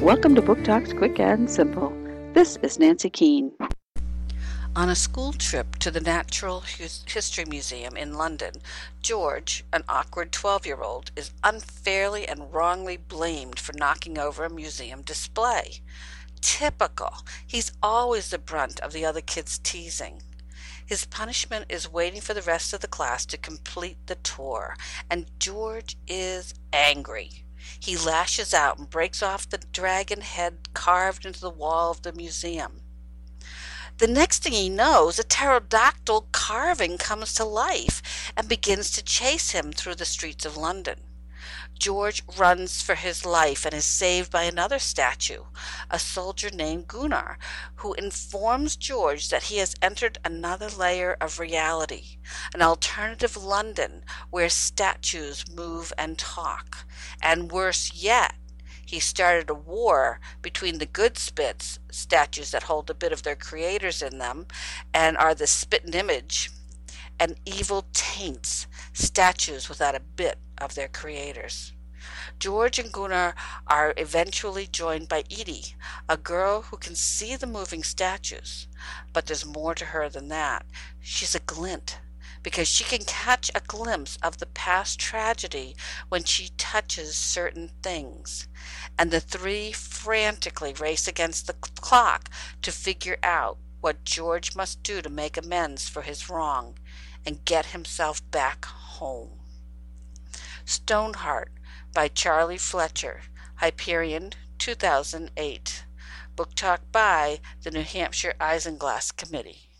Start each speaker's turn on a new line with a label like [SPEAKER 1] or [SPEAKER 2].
[SPEAKER 1] Welcome to Book Talks Quick and Simple. This is Nancy Keane.
[SPEAKER 2] On a school trip to the Natural History Museum in London, George, an awkward 12 year old, is unfairly and wrongly blamed for knocking over a museum display. Typical. He's always the brunt of the other kids' teasing. His punishment is waiting for the rest of the class to complete the tour, and George is angry. He lashes out and breaks off the dragon head carved into the wall of the museum. The next thing he knows, a pterodactyl carving comes to life and begins to chase him through the streets of London. George runs for his life and is saved by another statue, a soldier named Gunner, who informs George that he has entered another layer of reality, an alternative London where statues move and talk. And worse yet, he started a war between the good spits, statues that hold a bit of their creators in them and are the spit and image, and evil taints, statues without a bit of their creators. George and Gunner are eventually joined by Edie, a girl who can see the moving statues. But there's more to her than that. She's a glint, because she can catch a glimpse of the past tragedy when she touches certain things. And the three frantically race against the clock to figure out what George must do to make amends for his wrong and get himself back home. Stoneheart by Charlie Fletcher, Hyperion, 2008. Book Talk by the New Hampshire Isinglass Committee.